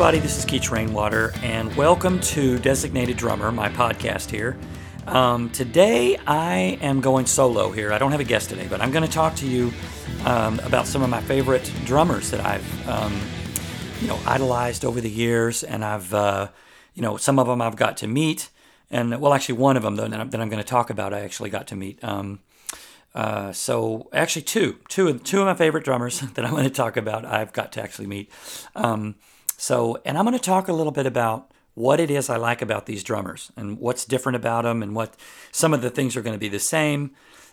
Everybody, this is Keach Rainwater, and welcome to Designated Drummer, my podcast here. Um, today, I am going solo here. I don't have a guest today, but I'm going to talk to you um, about some of my favorite drummers that I've, um, you know, idolized over the years, and I've, uh, you know, some of them I've got to meet, and well, actually, one of them though that I'm, I'm going to talk about, I actually got to meet. Um, uh, so actually, two, two, of, two of my favorite drummers that I'm going to talk about, I've got to actually meet. Um, so, and I'm going to talk a little bit about what it is I like about these drummers and what's different about them and what some of the things are going to be the same.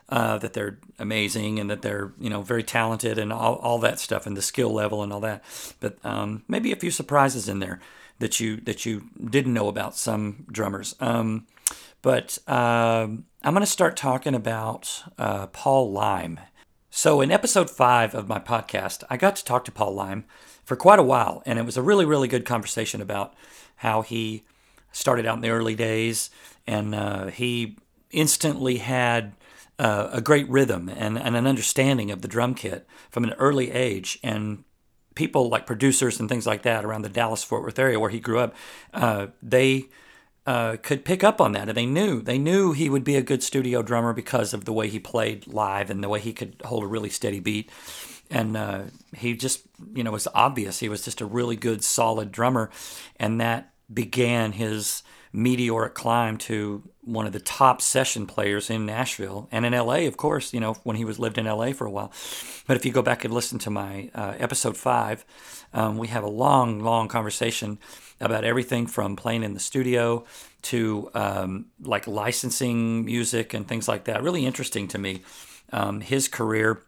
Uh, that they're amazing and that they're you know very talented and all, all that stuff and the skill level and all that but um, maybe a few surprises in there that you that you didn't know about some drummers um, but uh, i'm going to start talking about uh, paul leim so in episode five of my podcast i got to talk to paul leim for quite a while and it was a really really good conversation about how he started out in the early days and uh, he instantly had uh, a great rhythm and, and an understanding of the drum kit from an early age. And people like producers and things like that around the Dallas Fort Worth area where he grew up, uh, they uh, could pick up on that, and they knew they knew he would be a good studio drummer because of the way he played live and the way he could hold a really steady beat. And uh, he just, you know, was obvious. He was just a really good, solid drummer, and that began his meteoric climb to one of the top session players in Nashville and in LA, of course, you know, when he was lived in LA for a while. But if you go back and listen to my uh, episode five, um, we have a long, long conversation about everything from playing in the studio to um, like licensing music and things like that. Really interesting to me, um, his career.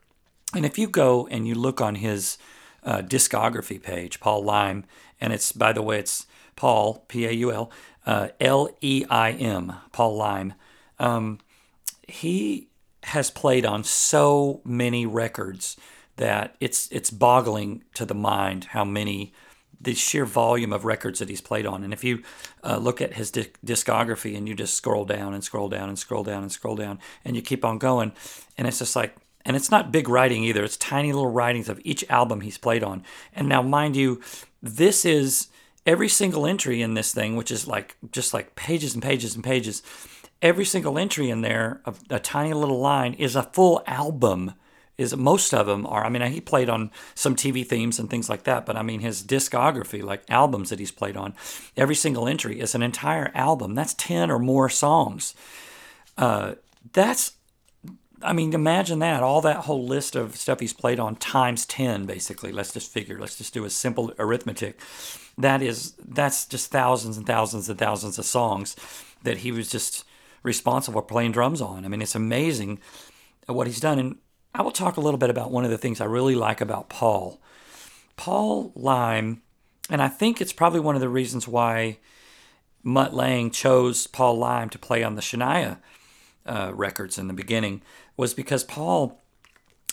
And if you go and you look on his uh, discography page, Paul Leim, and it's, by the way, it's Paul, P A U L, uh, L E I M, Paul Leim. Um, he has played on so many records that it's it's boggling to the mind how many the sheer volume of records that he's played on. And if you uh, look at his discography and you just scroll down and scroll down and scroll down and scroll down and you keep on going, and it's just like, and it's not big writing either. It's tiny little writings of each album he's played on. And now, mind you, this is every single entry in this thing, which is like just like pages and pages and pages. Every single entry in there, of a tiny little line, is a full album is most of them are. I mean, he played on some TV themes and things like that, but I mean, his discography, like albums that he's played on, every single entry is an entire album. That's 10 or more songs. Uh, that's, I mean, imagine that, all that whole list of stuff he's played on times 10, basically. Let's just figure, let's just do a simple arithmetic. That is, that's just thousands and thousands and thousands of songs that he was just responsible for playing drums on. I mean, it's amazing what he's done. And I will talk a little bit about one of the things I really like about Paul. Paul Leim, and I think it's probably one of the reasons why Mutt Lange chose Paul Leim to play on the Shania uh, records in the beginning, was because Paul,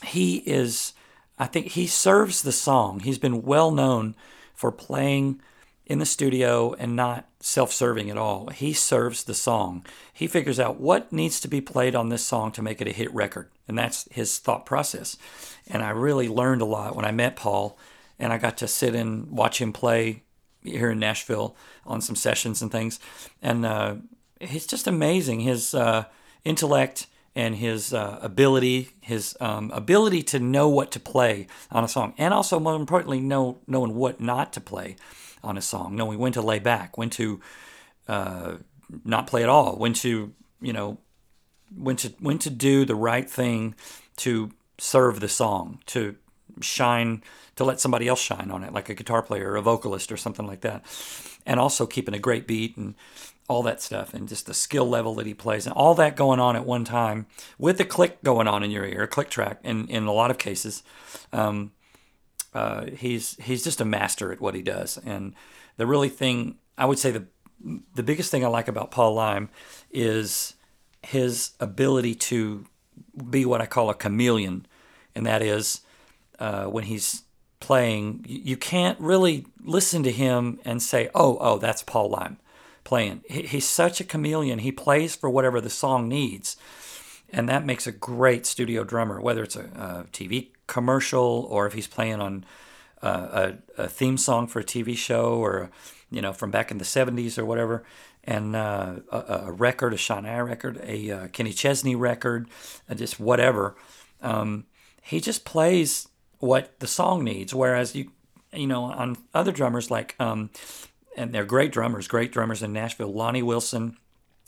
he is, I think he serves the song. He's been well known for playing in the studio and not self serving at all. He serves the song. He figures out what needs to be played on this song to make it a hit record. And that's his thought process. And I really learned a lot when I met Paul and I got to sit and watch him play here in Nashville on some sessions and things. And uh, he's just amazing. His uh, intellect and his uh, ability, his um, ability to know what to play on a song, and also more importantly, know knowing what not to play on a song, knowing when to lay back, when to uh, not play at all, when to you know when to when to do the right thing to serve the song, to shine, to let somebody else shine on it, like a guitar player or a vocalist or something like that, and also keeping a great beat and all that stuff and just the skill level that he plays and all that going on at one time with the click going on in your ear, a click track in, in a lot of cases. Um, uh, he's he's just a master at what he does. And the really thing I would say the the biggest thing I like about Paul Leim is his ability to be what I call a chameleon, and that is uh, when he's playing, you can't really listen to him and say, "Oh, oh, that's Paul Leim playing." He's such a chameleon. He plays for whatever the song needs, and that makes a great studio drummer. Whether it's a, a TV commercial or if he's playing on a, a, theme song for a TV show or you know from back in the 70s or whatever and uh, a, a, record, a Shania record, a uh, Kenny Chesney record, uh, just whatever. Um, he just plays what the song needs. Whereas you, you know, on other drummers like, um, and they're great drummers, great drummers in Nashville, Lonnie Wilson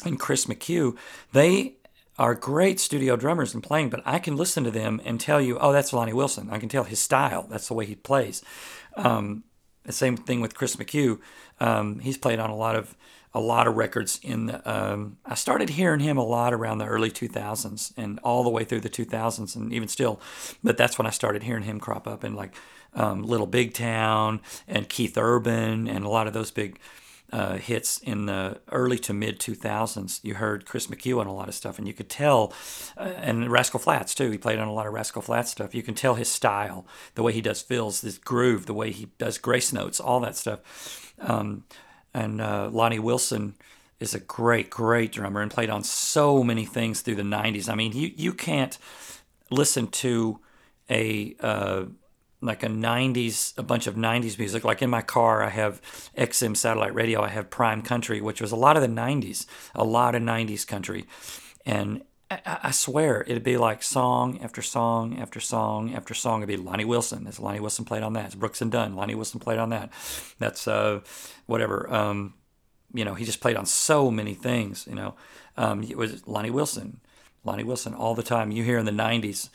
and Chris McHugh, they are great studio drummers and playing, but I can listen to them and tell you, oh, that's Lonnie Wilson. I can tell his style. That's the way he plays. Um, the same thing with Chris McHugh. Um, he's played on a lot of a lot of records in the, um, I started hearing him a lot around the early 2000s and all the way through the 2000s and even still but that's when I started hearing him crop up in like um, Little Big Town and Keith Urban and a lot of those big uh, hits in the early to mid 2000s. You heard Chris McHugh on a lot of stuff, and you could tell, uh, and Rascal Flatts too. He played on a lot of Rascal Flatts stuff. You can tell his style, the way he does fills, this groove, the way he does grace notes, all that stuff. Um, and uh, Lonnie Wilson is a great, great drummer and played on so many things through the 90s. I mean, you, you can't listen to a uh, like a 90s a bunch of 90s music like in my car i have xm satellite radio i have prime country which was a lot of the 90s a lot of 90s country and I, I swear it'd be like song after song after song after song. It'd be Lonnie Wilson. It's Lonnie Wilson played on that. It's Brooks and Dunn. Lonnie Wilson played on that. That's uh, whatever. Um, you know, he just played on so many things. You know, um, it was Lonnie Wilson, Lonnie Wilson all the time. You hear in the '90s.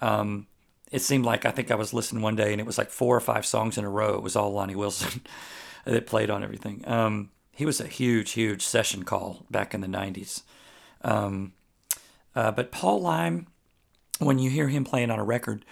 Um, it seemed like I think I was listening one day and it was like four or five songs in a row. It was all Lonnie Wilson that played on everything. Um, he was a huge, huge session call back in the '90s. Um, uh, but Paul Leim, when you hear him playing on a record,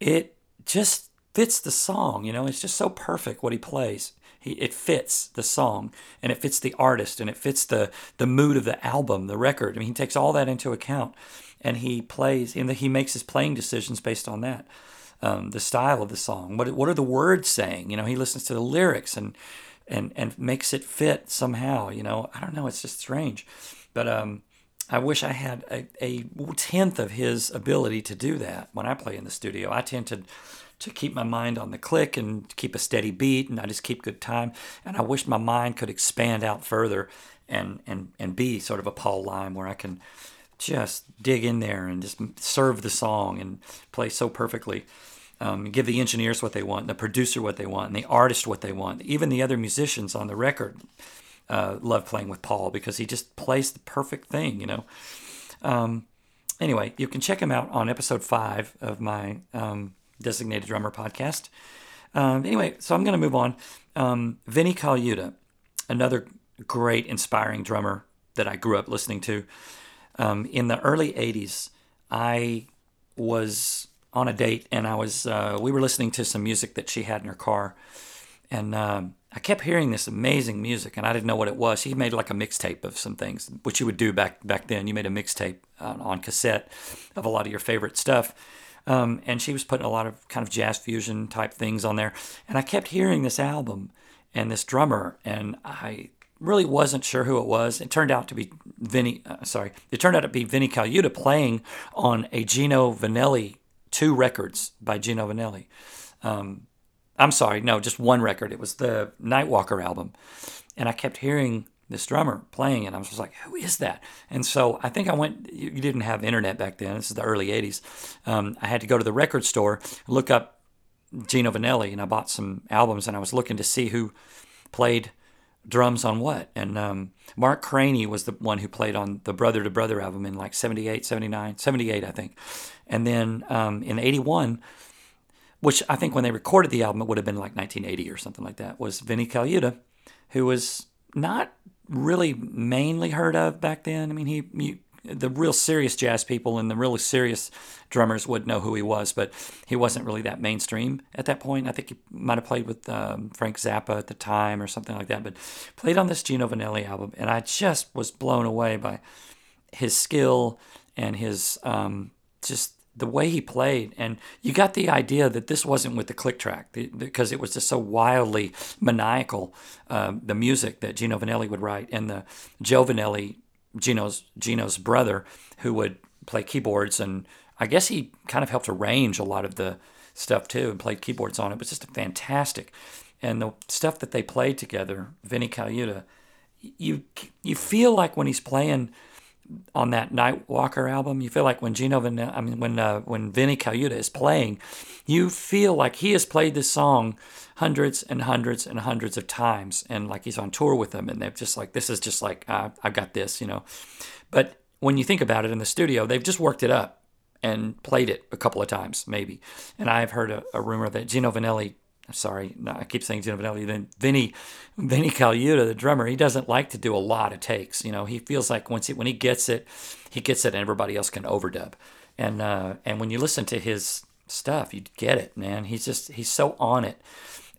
it just fits the song. You know, it's just so perfect what he plays. He, it fits the song and it fits the artist and it fits the the mood of the album, the record. I mean, he takes all that into account and he plays and he makes his playing decisions based on that. Um, the style of the song. What what are the words saying? You know, he listens to the lyrics and and and makes it fit somehow. You know, I don't know. It's just strange, but um, I wish I had a, a tenth of his ability to do that when I play in the studio. I tend to to keep my mind on the click and keep a steady beat and I just keep good time. And I wish my mind could expand out further and and and be sort of a Paul Leim where I can just dig in there and just serve the song and play so perfectly. Um, give the engineers what they want, the producer what they want, and the artist what they want, even the other musicians on the record uh, love playing with Paul because he just plays the perfect thing, you know. Um, anyway, you can check him out on episode five of my um, Designated Drummer podcast. Um, anyway, so I'm going to move on. Um, Vinnie Colaiuta, another great, inspiring drummer that I grew up listening to. Um, in the early 80s, I was on a date and I was uh, we were listening to some music that she had in her car, and um, I kept hearing this amazing music, and I didn't know what it was. She made like a mixtape of some things, which you would do back back then. You made a mixtape uh, on cassette of a lot of your favorite stuff, um, and she was putting a lot of kind of jazz fusion type things on there. And I kept hearing this album and this drummer, and I really wasn't sure who it was. It turned out to be Vinnie. Uh, sorry, it turned out to be Vinnie Colaiuta playing on a Gino Vannelli two records by Gino Vannelli. Um, I'm sorry, no, just one record. It was the Nightwalker album. And I kept hearing this drummer playing and I was just like, who is that? And so I think I went, you didn't have internet back then. This is the early 80s. Um, I had to go to the record store, look up Gino Vannelli, and I bought some albums and I was looking to see who played drums on what. And um, Mark Craney was the one who played on the Brother to Brother album in like 78, 79, 78, I think. And then um, in 81, which I think when they recorded the album, it would have been like 1980 or something like that, was Vinnie Colaiuta, who was not really mainly heard of back then. I mean, he, he, the real serious jazz people and the really serious drummers would know who he was, but he wasn't really that mainstream at that point. I think he might have played with um, Frank Zappa at the time or something like that, but played on this Gino Vannelli album, and I just was blown away by his skill and his um, just the way he played, and you got the idea that this wasn't with the click track because it was just so wildly maniacal. Um, the music that Gino Vannelli would write, and the Joe Vannelli, Gino's Gino's brother, who would play keyboards, and I guess he kind of helped arrange a lot of the stuff too and played keyboards on it. But just fantastic. And the stuff that they played together, Vinnie Colaiuta, you you feel like when he's playing on that Nightwalker album, you feel like when Gino Van, I mean when uh, when Vinnie Colaiuta is playing, you feel like he has played this song hundreds and hundreds and hundreds of times, and like he's on tour with them, and they're just like this is just like uh, I've got this, you know. But when you think about it in the studio, they've just worked it up and played it a couple of times, maybe. And I've heard a, a rumor that Gino Vannelli, sorry, no, I keep saying Gino Vannelli. then Vinnie, Vinnie Colaiuta, the drummer, he doesn't like to do a lot of takes. You know, he feels like once he, when he gets it, he gets it and everybody else can overdub. And, uh, and when you listen to his stuff, you get it, man. He's just, he's so on it.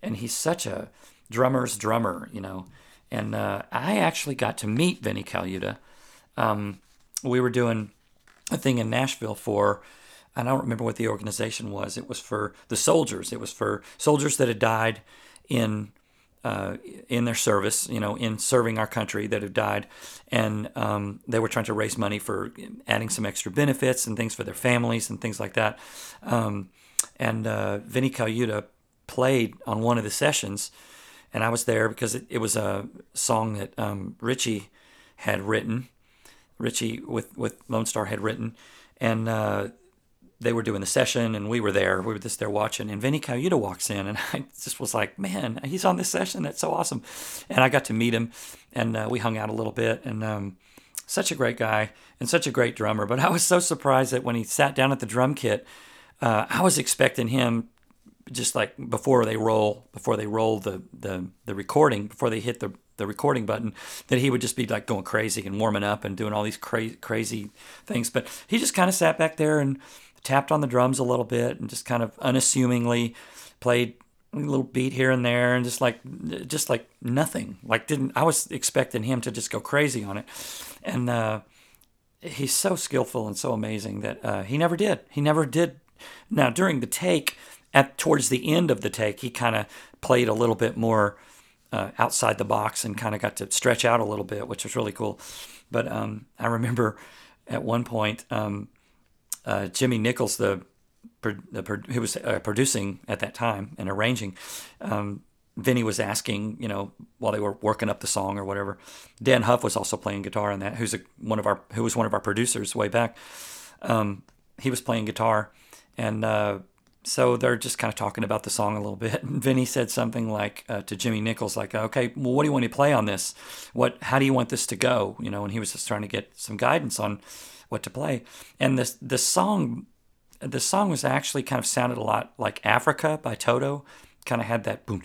And he's such a drummer's drummer, you know. And uh, I actually got to meet Vinnie Colaiuta. Um, we were doing a thing in Nashville for I don't remember what the organization was. It was for the soldiers. It was for soldiers that had died in uh, in their service, you know, in serving our country that have died, and um, they were trying to raise money for adding some extra benefits and things for their families and things like that. Um, and uh, Vinnie Colaiuta played on one of the sessions, and I was there because it, it was a song that um, Richie had written Richie with with Lonestar had written, and uh, they were doing the session, and we were there. We were just there watching, and Vinnie Colaiuta walks in, and I just was like, "Man, he's on this session. That's so awesome!" And I got to meet him, and uh, we hung out a little bit, and um, such a great guy and such a great drummer. But I was so surprised that when he sat down at the drum kit, uh, I was expecting him just like before they roll before they roll the the the recording before they hit the the recording button that he would just be like going crazy and warming up and doing all these cra- crazy things. But he just kind of sat back there and tapped on the drums a little bit and just kind of unassumingly played a little beat here and there and just like just like nothing. Like didn't i was expecting him to just go crazy on it. And uh, he's so skillful and so amazing that uh, he never did. He never did. Now during the take at towards the end of the take, he kind of played a little bit more uh, outside the box and kind of got to stretch out a little bit, which was really cool. But um, I remember at one point, um, uh, Jimmy Nichols, the, the who was uh, producing at that time and arranging, um, Vinnie was asking, you know, while they were working up the song or whatever. Dann Huff was also playing guitar on that. Who's a, one of our who was one of our producers way back. Um, he was playing guitar, and uh, so they're just kind of talking about the song a little bit. And Vinnie said something like uh, to Jimmy Nichols, like, "Okay, well, what do you want to play on this? What, how do you want this to go? You know?" And he was just trying to get some guidance on what to play. And this the song, the song was actually kind of sounded a lot like Africa by Toto. Kind of had that boom,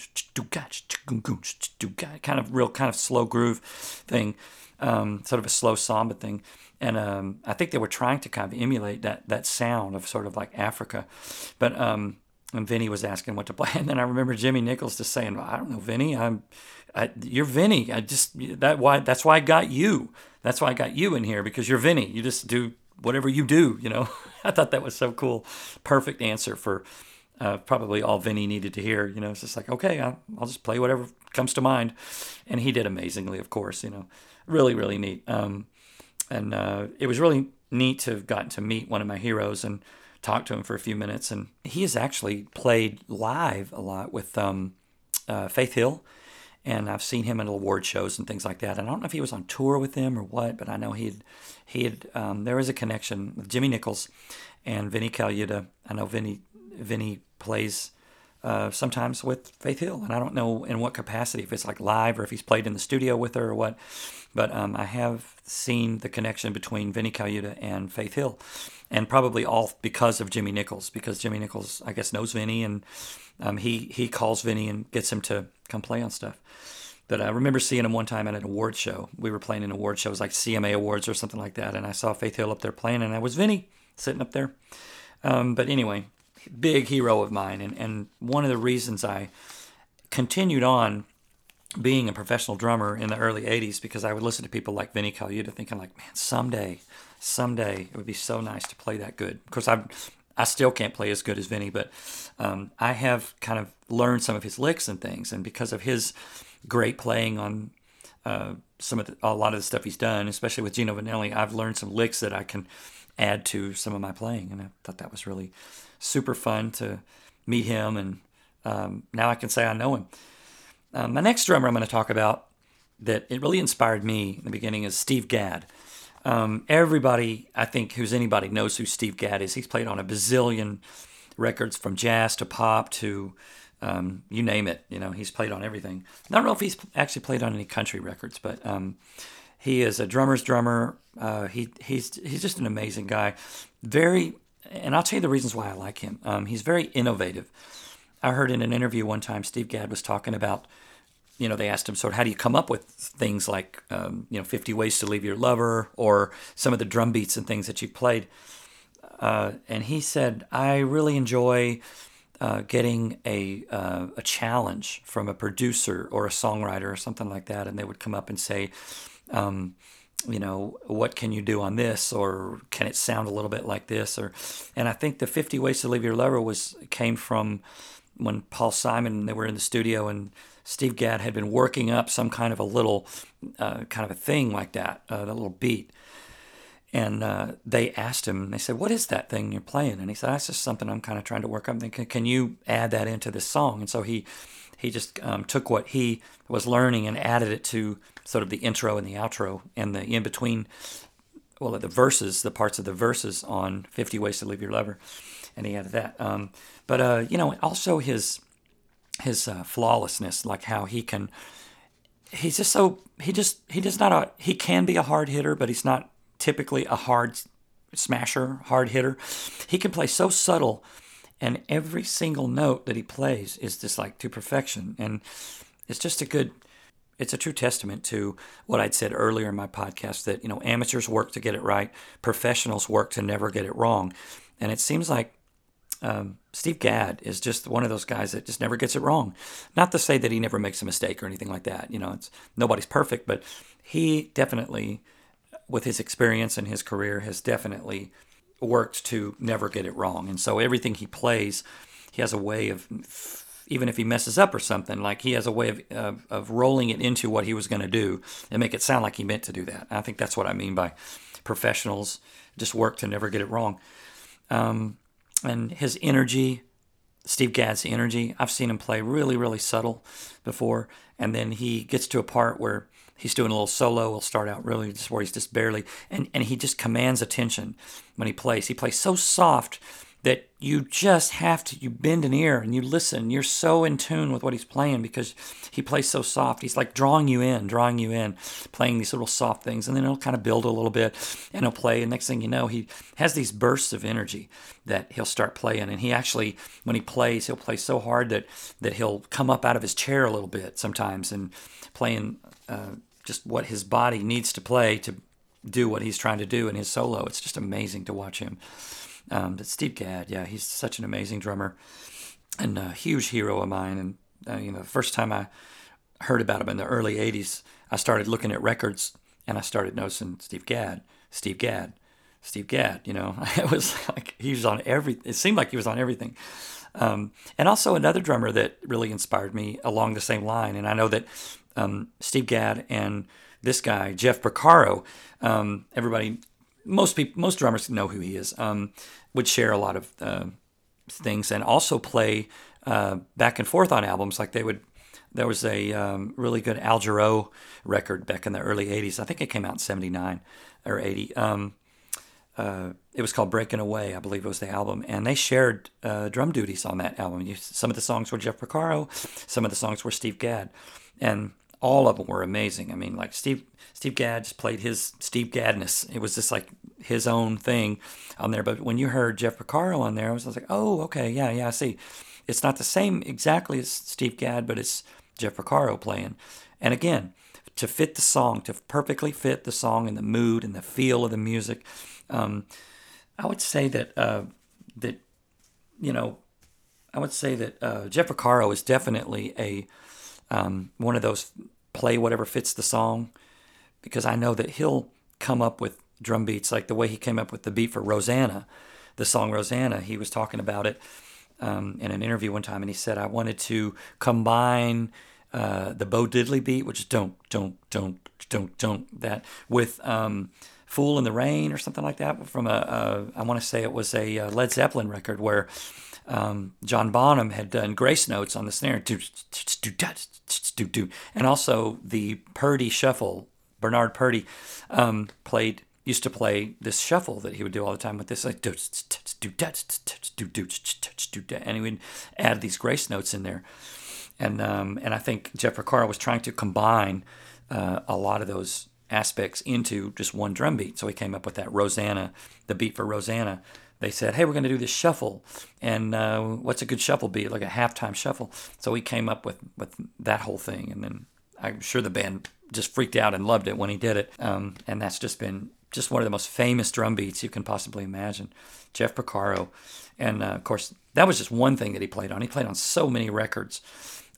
kind of real kind of slow groove thing, um, sort of a slow samba thing and um, I think they were trying to kind of emulate that that sound of sort of like Africa, but um, and Vinnie was asking what to play, and then I remember Jimmy Nichols just saying, well, "I don't know, Vinnie. I'm, I, you're Vinnie. I just that why that's why I got you. That's why I got you in here because you're Vinnie. You just do whatever you do. You know, I thought that was so cool. Perfect answer for." Uh, probably all Vinnie needed to hear. You know, it's just like, okay, I'll, I'll, just play whatever comes to mind. And he did amazingly, of course, you know, really, really neat. Um, and uh, it was really neat to have gotten to meet one of my heroes and talk to him for a few minutes. And he has actually played live a lot with um, uh, Faith Hill, and I've seen him at award shows and things like that. And I don't know if he was on tour with them or what, but I know he had he had um, there is a connection with Jimmy Nichols and Vinnie Colaiuta. I know Vinnie Vinnie plays. Uh, sometimes with Faith Hill, and I don't know in what capacity, if it's like live or if he's played in the studio with her or what. But um, I have seen the connection between Vinnie Colaiuta and Faith Hill, and probably all because of Jimmy Nichols, because Jimmy Nichols, I guess, knows Vinnie, and um, he he calls Vinnie and gets him to come play on stuff. But I remember seeing him one time at an award show. We were playing an award show, it was like CMA Awards or something like that, and I saw Faith Hill up there playing, and I was Vinnie sitting up there. Um, but anyway, big hero of mine, and and one of the reasons I continued on being a professional drummer in the early 80s because I would listen to people like Vinnie Colaiuta thinking like, man, someday, someday it would be so nice to play that good. Of course, I I still can't play as good as Vinnie, but um, I have kind of learned some of his licks and things. And because of his great playing on uh, some of the, a lot of the stuff he's done, especially with Gino Vannelli, I've learned some licks that I can add to some of my playing. And I thought that was really super fun to meet him, and um, now I can say I know him. Um, my next drummer I'm going to talk about that it really inspired me in the beginning is Steve Gadd. Um, everybody, I think, who's anybody knows who Steve Gadd is. He's played on a bazillion records from jazz to pop to um, you name it. You know, he's played on everything. I don't know if he's actually played on any country records, but um, he is a drummer's drummer. Uh, he he's he's just an amazing guy. Very, and I'll tell you the reasons why I like him. Um, he's very innovative. I heard in an interview one time Steve Gadd was talking about. You know, they asked him, sort of, how do you come up with things like, um, you know, 50 Ways to Leave Your Lover or some of the drum beats and things that you played? Uh, and he said, I really enjoy uh, getting a uh, a challenge from a producer or a songwriter or something like that, and they would come up and say, um, you know, what can you do on this, or can it sound a little bit like this, or, and I think the Fifty Ways to Leave Your Lover was came from when Paul Simon they were in the studio and Steve Gadd had been working up some kind of a little uh, kind of a thing like that, uh, a little beat and uh, they asked him, they said, What is that thing you're playing? And he said, That's just something I'm kind of trying to work on. Thinking, Can you add that into this song? And so he he just um, took what he was learning and added it to sort of the intro and the outro and the in between, well, the verses, the parts of the verses on 50 Ways to Leave Your Lover. And he added that. Um, but, uh, you know, also his, his uh, flawlessness, like how he can, he's just so, he just, he does not, a, he can be a hard hitter, but he's not typically a hard smasher, hard hitter. He can play so subtle, and every single note that he plays is just like to perfection. And it's just a good, it's a true testament to what I'd said earlier in my podcast that, you know, amateurs work to get it right, professionals work to never get it wrong. And it seems like um, Steve Gadd is just one of those guys that just never gets it wrong. Not to say that he never makes a mistake or anything like that. You know, it's nobody's perfect, but he definitely with his experience and his career, has definitely worked to never get it wrong. And so everything he plays, he has a way of, even if he messes up or something, like he has a way of, of, of rolling it into what he was going to do and make it sound like he meant to do that. I think that's what I mean by professionals just work to never get it wrong. Um, and his energy, Steve Gadd's energy, I've seen him play really, really subtle before. And then he gets to a part where he's doing a little solo. He'll start out really just where he's just barely, and, and he just commands attention when he plays. He plays so soft that you just have to you bend an ear and you listen. You're so in tune with what he's playing because he plays so soft. He's like drawing you in drawing you in playing these little soft things. And then he'll kind of build a little bit and he'll play. And next thing you know he has these bursts of energy that he'll start playing. And he actually when he plays he'll play so hard that that he'll come up out of his chair a little bit sometimes and playing uh, just what his body needs to play to do what he's trying to do in his solo. It's just amazing to watch him um, but Steve Gadd, yeah, he's such an amazing drummer and a huge hero of mine. And uh, you know, the first time I heard about him in the early '80s, I started looking at records and I started noticing Steve Gadd, Steve Gadd, Steve Gadd. You know, it was like he was on every. It seemed like he was on everything. Um, and also another drummer that really inspired me along the same line. And I know that um, Steve Gadd and this guy Jeff Porcaro, um, everybody most people, most drummers know who he is. Um, would share a lot of uh, things and also play uh, back and forth on albums. Like they would, there was a um, really good Al Jarreau record back in the early '80s. I think it came out in '79 or '80. Um, uh, it was called Breaking Away, I believe it was the album, and they shared uh, drum duties on that album. You, some of the songs were Jeff Porcaro, some of the songs were Steve Gadd, and all of them were amazing. I mean, like Steve Steve Gadd just played his Steve Gaddness. It was just like his own thing on there. But when you heard Jeff Porcaro on there, I was, like, oh, okay, yeah, yeah, I see. It's not the same exactly as Steve Gadd, but it's Jeff Porcaro playing. And again, to fit the song, to perfectly fit the song and the mood and the feel of the music, um, I would say that uh, that you know, I would say that uh, Jeff Porcaro is definitely a um, one of those play whatever fits the song because I know that he'll come up with drum beats like the way he came up with the beat for Rosanna, the song Rosanna. He was talking about it um, in an interview one time, and he said, I wanted to combine uh, the Bo Diddley beat, which is don't, don't, don't, don't, don't, that, with um, Fool in the Rain or something like that from a, a I want to say it was a uh, Led Zeppelin record where um, John Bonham had done grace notes on the snare, and also the Purdie shuffle. Bernard Purdie um, played used to play this shuffle that he would do all the time with this like and he would add these grace notes in there and um, and I think Jeff Porcaro was trying to combine uh, a lot of those aspects into just one drum beat so he came up with that Rosanna the beat for Rosanna they said, "Hey, we're going to do this shuffle, and uh, what's a good shuffle beat? Like a halftime shuffle." So we came up with with that whole thing, and then I'm sure the band just freaked out and loved it when he did it. Um, and that's just been just one of the most famous drum beats you can possibly imagine. Jeff Porcaro, and uh, of course that was just one thing that he played on. He played on so many records.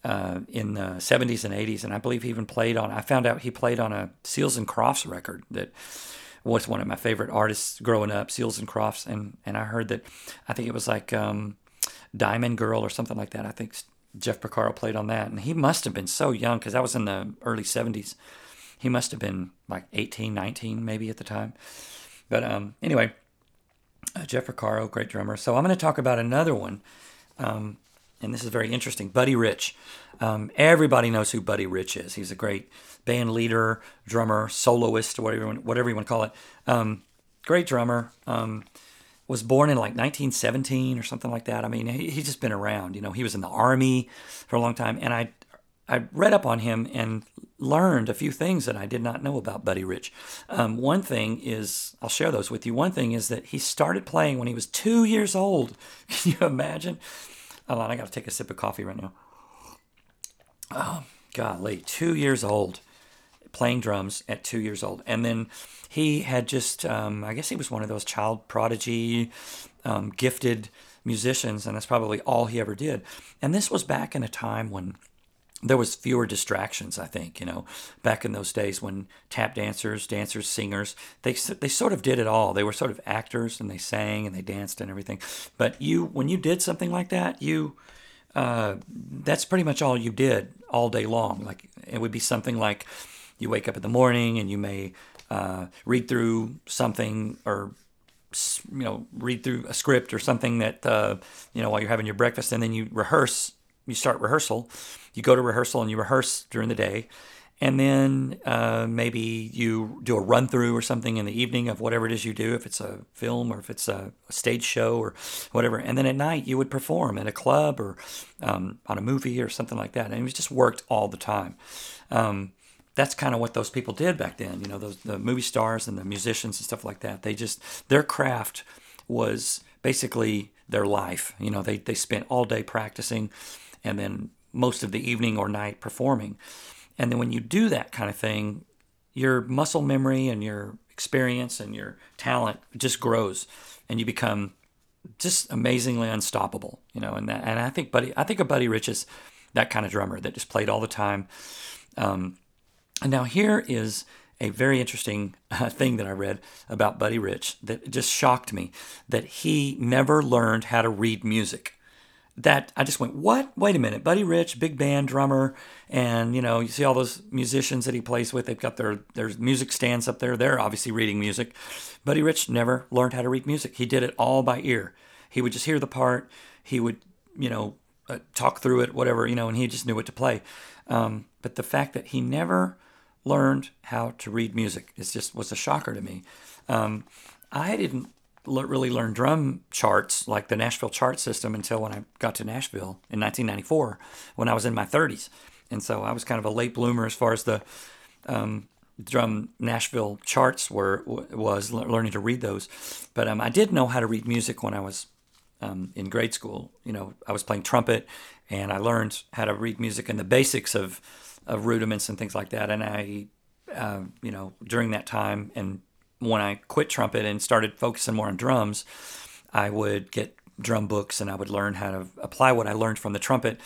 Uh, in the 70s and 80s, and I believe he even played on. I found out he played on a Seals and Crofts record that was one of my favorite artists growing up, Seals and Crofts, and and I heard that I think it was like um, Diamond Girl or something like that. I think Jeff Porcaro played on that, and he must have been so young because that was in the early '70s. He must have been like 18, 19 maybe at the time. But um, anyway, uh, Jeff Porcaro, great drummer. So I'm going to talk about another one. Um, and this is very interesting. Buddy Rich. Um, everybody knows who Buddy Rich is. He's a great band leader, drummer, soloist, whatever you want, whatever you want to call it. Um, great drummer. Um, was born in like 1917 or something like that. I mean, he, he's just been around. You know, he was in the army for a long time, and I I read up on him and learned a few things that I did not know about Buddy Rich. Um, one thing is, I'll share those with you. One thing is that he started playing when he was two years old. Can you imagine? Hold on, I got to take a sip of coffee right now. Oh, golly, two years old, playing drums at two years old. And then he had just, um, I guess he was one of those child prodigy, um, gifted musicians, and that's probably all he ever did. And this was back in a time when there was fewer distractions i think you know. Back in those days when tap dancers dancers singers they they sort of did it all. They were sort of actors and they sang and they danced and everything. But you when you did something like that you uh, that's pretty much all you did all day long. Like it would be something like you wake up in the morning and you may uh, read through something or you know read through a script or something that uh, you know while you're having your breakfast and then you rehearse you start rehearsal. You go to rehearsal and you rehearse during the day. And then uh, maybe you do a run through or something in the evening of whatever it is you do, if it's a film or if it's a, stage show or whatever. And then at night you would perform at a club or um, on a movie or something like that. And it was just worked all the time. Um, that's kind of what those people did back then. You know, those the movie stars and the musicians and stuff like that. They just their craft was basically their life. You know, they they spent all day practicing and then most of the evening or night performing. And then when you do that kind of thing, your muscle memory and your experience and your talent just grows and you become just amazingly unstoppable, you know, and that, and I think Buddy, I think of Buddy Rich is that kind of drummer that just played all the time. Um, and now here is a very interesting uh, thing that I read about Buddy Rich that just shocked me that he never learned how to read music that I just went, what? Wait a minute, Buddy Rich, big band drummer, and you know, you see all those musicians that he plays with. They've got their their music stands up there. They're obviously reading music. Buddy Rich never learned how to read music. He did it all by ear. He would just hear the part. He would, you know, uh, talk through it, whatever, you know, and he just knew what to play. Um, but the fact that he never learned how to read music is just was a shocker to me. Um, I didn't really learn drum charts like the Nashville chart system until when I got to Nashville in 1994 when I was in my 30s. And so I was kind of a late bloomer as far as the um, drum Nashville charts were was learning to read those. But um, I did know how to read music when I was um, in grade school. You know, I was playing trumpet, and I learned how to read music and the basics of of rudiments and things like that. And I, uh, you know, during that time and when I quit trumpet and started focusing more on drums, I would get drum books and I would learn how to apply what I learned from the trumpet,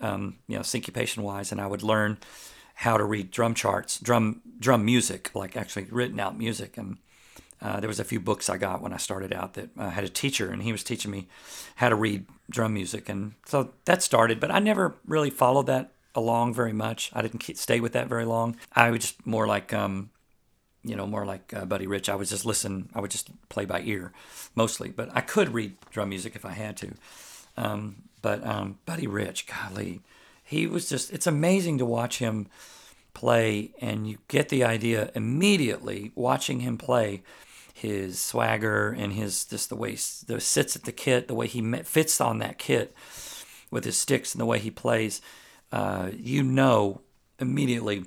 um, you know, syncopation wise, and I would learn how to read drum charts, drum drum music, like actually written out music. And uh, there was a few books I got when I started out that I had a teacher, and he was teaching me how to read drum music, and so that started. But I never really followed that along very much. I didn't stay with that very long. I was just more like um, you know, more like uh, Buddy Rich. I would just listen. I would just play by ear, mostly. But I could read drum music if I had to. Um, but um, Buddy Rich, golly, he was just, it's amazing to watch him play, and you get the idea immediately watching him play his swagger and his just the way he the sits at the kit, the way he fits on that kit with his sticks and the way he plays. Uh, you know immediately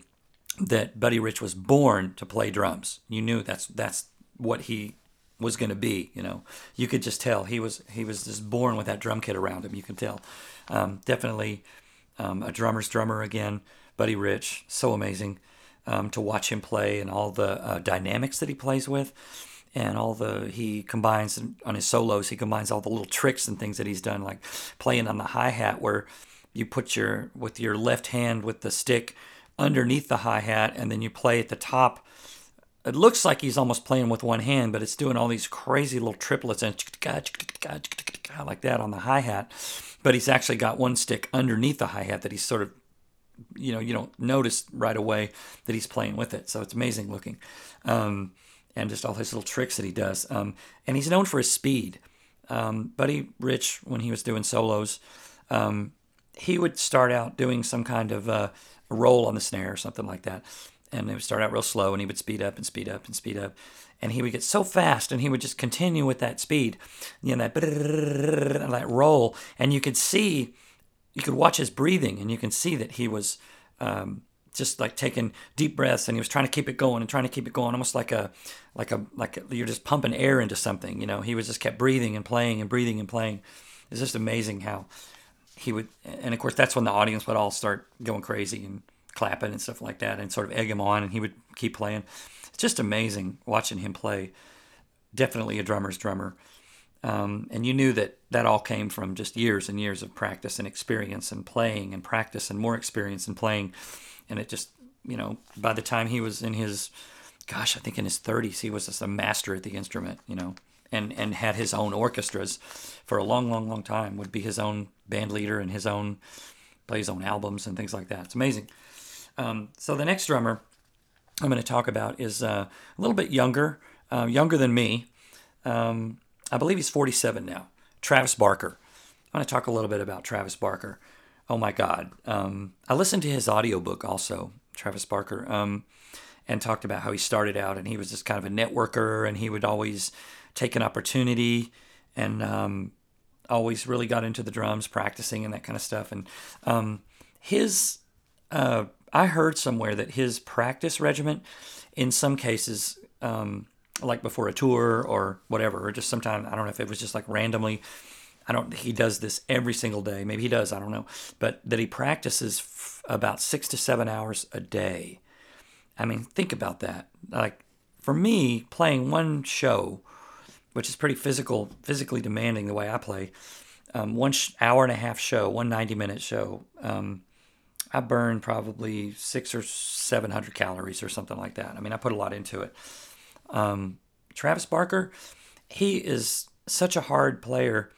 that Buddy Rich was born to play drums. You knew that's that's what he was going to be. You know, you could just tell he was he was just born with that drum kit around him. You can tell. Um, definitely um, a drummer's drummer again. Buddy Rich, so amazing um, to watch him play and all the uh, dynamics that he plays with. And all the he combines on his solos, he combines all the little tricks and things that he's done, like playing on the hi hat, where you put your with your left hand with the stick underneath the hi hat, and then you play at the top. It looks like he's almost playing with one hand, but it's doing all these crazy little triplets and like that on the hi hat. But he's actually got one stick underneath the hi hat that he's sort of, you know, you don't notice right away that he's playing with it. So it's amazing looking, um, and just all his little tricks that he does. Um, and he's known for his speed. Um, Buddy Rich, when he was doing solos, um, he would start out doing some kind of uh, roll on the snare or something like that. And it would start out real slow and he would speed up and speed up and speed up. And he would get so fast and he would just continue with that speed, you know, that, that roll. And you could see, you could watch his breathing and you can see that he was um, just like taking deep breaths and he was trying to keep it going and trying to keep it going almost like a like a like a, you're just pumping air into something you know he was just kept breathing and playing and breathing and playing it's just amazing how he would, and of course, that's when the audience would all start going crazy and clapping and stuff like that, and sort of egg him on, and he would keep playing. It's just amazing watching him play. Definitely a drummer's drummer. Um, and you knew that that all came from just years and years of practice and experience and playing and practice and more experience and playing. And it just, you know, by the time he was in his, gosh, I think in his 30s, he was just a master at the instrument, you know and and had his own orchestras for a long, long, long time. Would be his own band leader and his own play his own albums and things like that. It's amazing. Um, so the next drummer I'm going to talk about is uh, a little bit younger, uh, younger than me. Um, I believe he's 47 now. Travis Barker. I want to talk a little bit about Travis Barker. Oh my God. Um, I listened to his audiobook also, Travis Barker, um, and talked about how he started out and he was just kind of a networker and he would always take an opportunity and um, always really got into the drums, practicing and that kind of stuff. And um, his, uh, I heard somewhere that his practice regimen, in some cases, um, like before a tour or whatever, or just sometime, I don't know if it was just like randomly. I don't. He does this every single day. Maybe he does. I don't know. But that he practices f- about six to seven hours a day. I mean, think about that. Like for me, playing one show which is pretty physical, physically demanding the way I play. Um, one sh- hour and a half show, one 90 minute show, um, I burn probably six or 700 calories or something like that. I mean, I put a lot into it. Um, Travis Barker, he is such a hard player.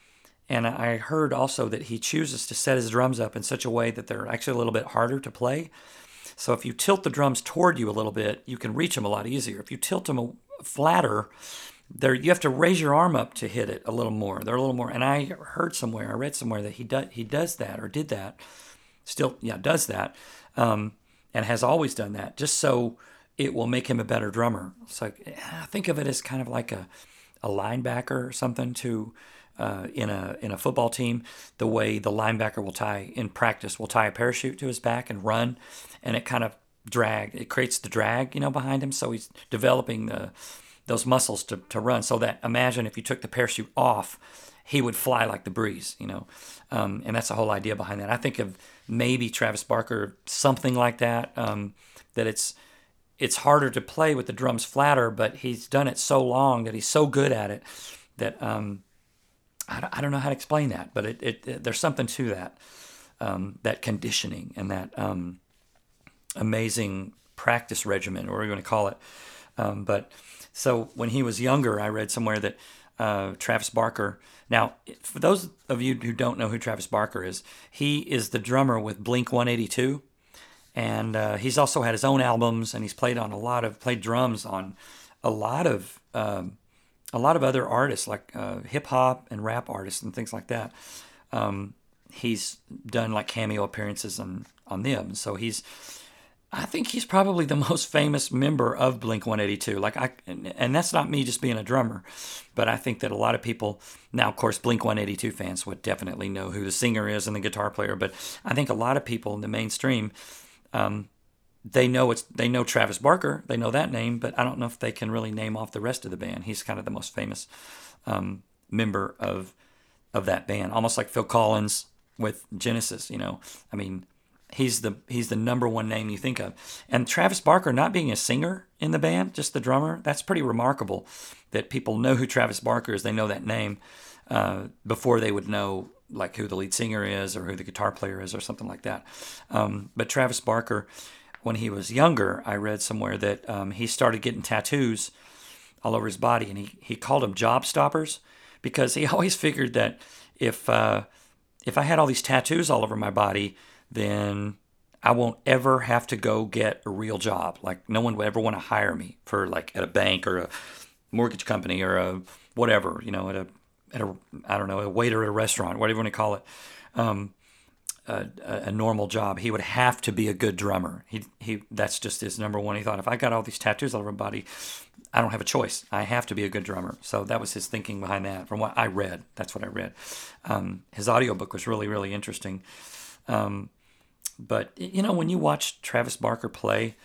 And I heard also that he chooses to set his drums up in such a way that they're actually a little bit harder to play. So if you tilt the drums toward you a little bit, you can reach them a lot easier. If you tilt them flatter, there you have to raise your arm up to hit it a little more. They're a little more. And I heard somewhere, I read somewhere that he does he does that or did that, still yeah does that, um, and has always done that just so it will make him a better drummer. So I think of it as kind of like a a linebacker or something to. Uh, in a in a football team, the way the linebacker will tie in practice will tie a parachute to his back and run, and it kind of drag it creates the drag you know behind him. So he's developing the those muscles to, to run. So that imagine if you took the parachute off, he would fly like the breeze, you know. Um, and that's the whole idea behind that. I think of maybe Travis Barker, something like that. Um, that it's it's harder to play with the drums flatter, but he's done it so long that he's so good at it that um, I, I, don't know how to explain that, but it, it, it there's something to that um, that conditioning and that um, amazing practice regimen, or we're going to call it. Um, but so when he was younger, I read somewhere that uh, Travis Barker. Now, for those of you who don't know who Travis Barker is, he is the drummer with Blink 182, and uh, he's also had his own albums, and he's played on a lot of played drums on a lot of um, a lot of other artists like uh, hip hop and rap artists and things like that. um, he's done like cameo appearances on on them. So he's I think he's probably the most famous member of Blink 182. Like I, and that's not me just being a drummer, but I think that a lot of people now, of course, Blink 182 fans would definitely know who the singer is and the guitar player. But I think a lot of people in the mainstream, um, they know it's they know Travis Barker, they know that name, but I don't know if they can really name off the rest of the band. He's kind of the most famous um, member of of that band, almost like Phil Collins with Genesis. You know, I mean he's the he's the number one name you think of. And Travis Barker not being a singer in the band, just the drummer, that's pretty remarkable. That people know who Travis Barker is, they know that name uh, before they would know like who the lead singer is or who the guitar player is or something like that. Um, but Travis Barker, when he was younger, I read somewhere that um, he started getting tattoos all over his body, and he he called them job stoppers because he always figured that if uh, if I had all these tattoos all over my body then I won't ever have to go get a real job. Like no one would ever want to hire me for like at a bank or a mortgage company or a whatever, you know, at a at a I don't know a waiter at a restaurant, whatever you want to call it. Um, a, a, normal job. He would have to be a good drummer. He he that's just his number one. He thought if I got all these tattoos all over my body, I don't have a choice. I have to be a good drummer. So that was his thinking behind that. From what I read, that's what I read. Um, his audiobook was really really interesting. Um, but you know, when you watch Travis Barker play,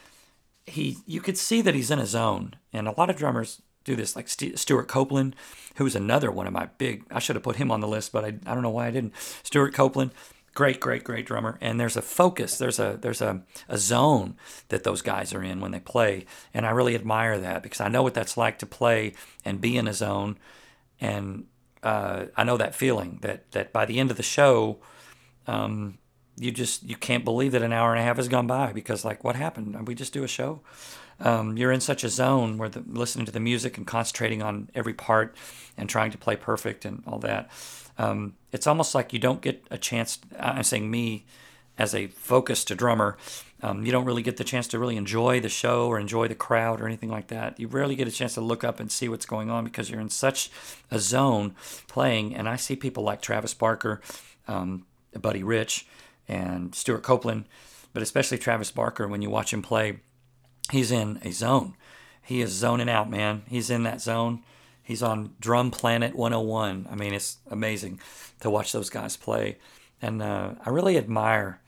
he you could see that he's in his zone, and a lot of drummers do this, like St- Stewart Copeland, who's another one of my big. I should have put him on the list, but I, I don't know why I didn't. Stewart Copeland, great, great, great drummer, and there's a focus, there's a there's a, a zone that those guys are in when they play, and I really admire that because I know what that's like to play and be in a zone, and uh, I know that feeling that that by the end of the show. Um, you just you can't believe that an hour and a half has gone by because like what happened? We just do a show? Um, you're in such a zone where the, listening to the music and concentrating on every part and trying to play perfect and all that. Um, it's almost like you don't get a chance. I'm saying me as a focused drummer, um, you don't really get the chance to really enjoy the show or enjoy the crowd or anything like that. You rarely get a chance to look up and see what's going on because you're in such a zone playing. And I see people like Travis Barker, um, Buddy Rich, and Stewart Copeland, but especially Travis Barker. When you watch him play, he's in a zone. He is zoning out, man. He's in that zone. He's on Drum Planet 101. I mean, it's amazing to watch those guys play, and uh, I really admire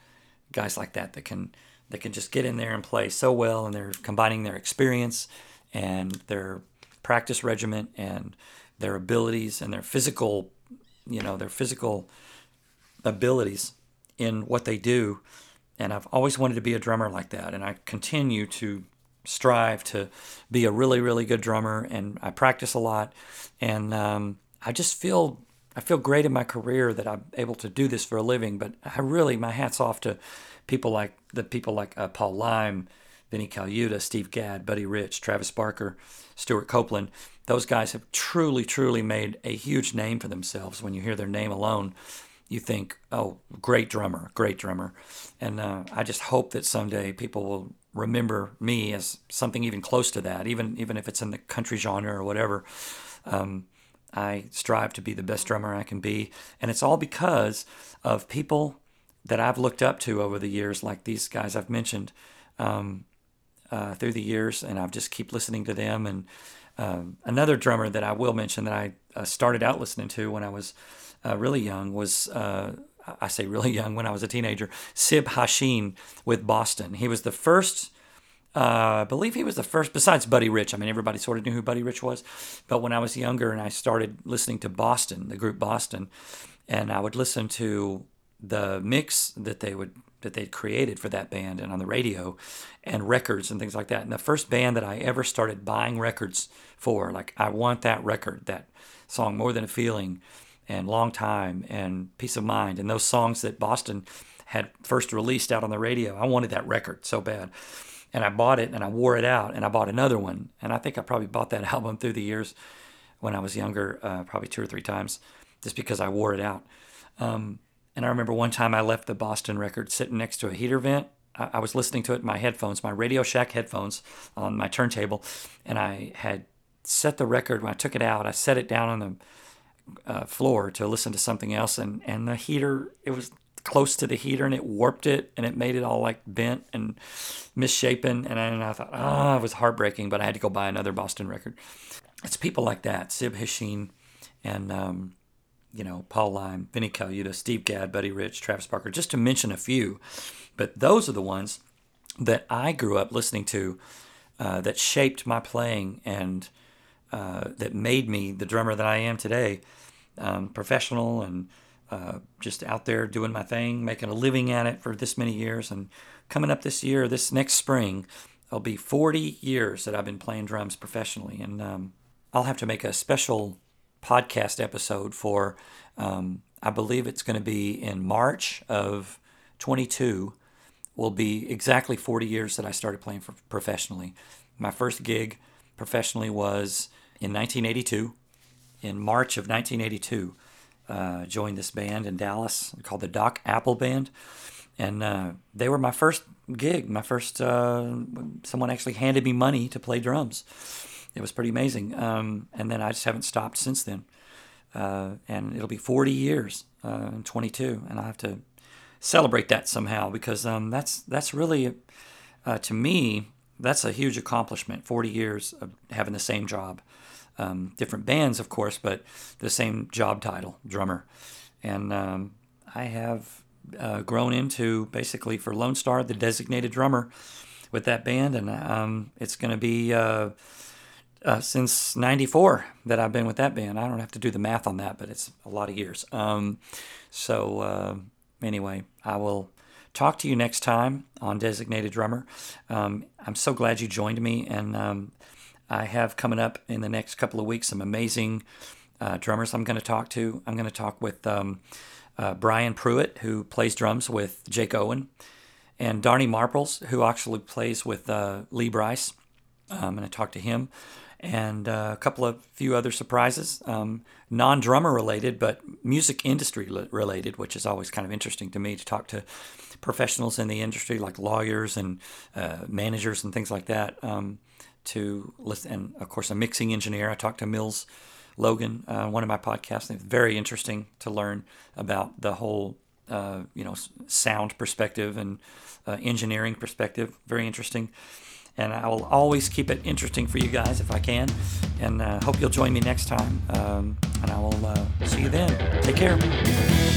guys like that that can that can just get in there and play so well, and they're combining their experience and their practice regimen and their abilities and their physical, you know, their physical abilities in what they do. And I've always wanted to be a drummer like that. And I continue to strive to be a really, really good drummer. And I practice a lot. And um, I just feel I feel great in my career that I'm able to do this for a living. But I really, my hat's off to people like the people like uh, Paul Leim, Vinnie Colaiuta, Steve Gadd, Buddy Rich, Travis Barker, Stewart Copeland. Those guys have truly, truly made a huge name for themselves when you hear their name alone you think, oh, great drummer, great drummer. And uh, I just hope that someday people will remember me as something even close to that, even even if it's in the country genre or whatever. Um, I strive to be the best drummer I can be, and it's all because of people that I've looked up to over the years, like these guys I've mentioned um, uh, through the years, and I've just keep listening to them. And um, another drummer that I will mention that I uh, started out listening to when I was uh, really young was uh, I say really young when I was a teenager. Sib Hashian with Boston. He was the first. Uh, I believe he was the first, besides Buddy Rich. I mean, everybody sort of knew who Buddy Rich was. But when I was younger and I started listening to Boston, the group Boston, and I would listen to the mix that they would that they'd created for that band and on the radio and records and things like that. And the first band that I ever started buying records for, like I want that record, that song More Than a Feeling and Long Time and Peace of Mind and those songs that Boston had first released out on the radio. I wanted that record so bad. And I bought it and I wore it out and I bought another one. And I think I probably bought that album through the years when I was younger, uh, probably two or three times, just because I wore it out. Um, and I remember one time I left the Boston record sitting next to a heater vent. I, I was listening to it in my headphones, my Radio Shack headphones on my turntable. And I had set the record, when I took it out, I set it down on the uh, floor to listen to something else, and and the heater it was close to the heater and it warped it and it made it all like bent and misshapen. And I, and I thought, ah, oh, it was heartbreaking, but I had to go buy another Boston record. It's people like that, Sib Hashian and, um, you know, Paul Leim, Vinnie Colaiuta, Steve Gadd, Buddy Rich, Travis Barker, just to mention a few. But those are the ones that I grew up listening to uh, that shaped my playing and uh, that made me the drummer that I am today, um, professional and uh, just out there doing my thing, making a living at it for this many years. And coming up this year, this next spring, it'll be 40 years that I've been playing drums professionally. And um, I'll have to make a special podcast episode for, um, I believe it's going to be in March of 22, will be exactly 40 years that I started playing professionally. My first gig professionally was in 1982, in March of 1982 uh, joined this band in Dallas called the Doc Apple Band. And uh, they were my first gig, my first, uh, someone actually handed me money to play drums. It was pretty amazing. Um, and then I just haven't stopped since then. Uh, and it'll be 40 years uh, in 22. And I have to celebrate that somehow because um, that's, that's really, uh, to me, that's a huge accomplishment 40 years of having the same job um, different bands, of course, but the same job title, drummer. And um, I have uh, grown into basically for Lonestar the designated drummer with that band, and um, it's going to be uh, uh, since '94 that I've been with that band. I don't have to do the math on that, but it's a lot of years. Um, so uh, anyway, I will talk to you next time on Designated Drummer. Um, I'm so glad you joined me, and um, I have coming up in the next couple of weeks some amazing uh, drummers I'm going to talk to. I'm going to talk with um, uh, Brian Pruitt, who plays drums with Jake Owen, and Darney Marples, who actually plays with uh, Lee Brice. I'm going to talk to him, and uh, a couple of few other surprises, um, non drummer related, but music industry related, which is always kind of interesting to me to talk to professionals in the industry like lawyers and uh, managers and things like that. Um, to listen, and of course, a mixing engineer. I talked to Mills Logan, uh, one of my podcasts. It's very interesting to learn about the whole, uh, you know, sound perspective and uh, engineering perspective. Very interesting. And I will always keep it interesting for you guys if I can. And uh, hope you'll join me next time. Um, and I will uh, see you then. Take care.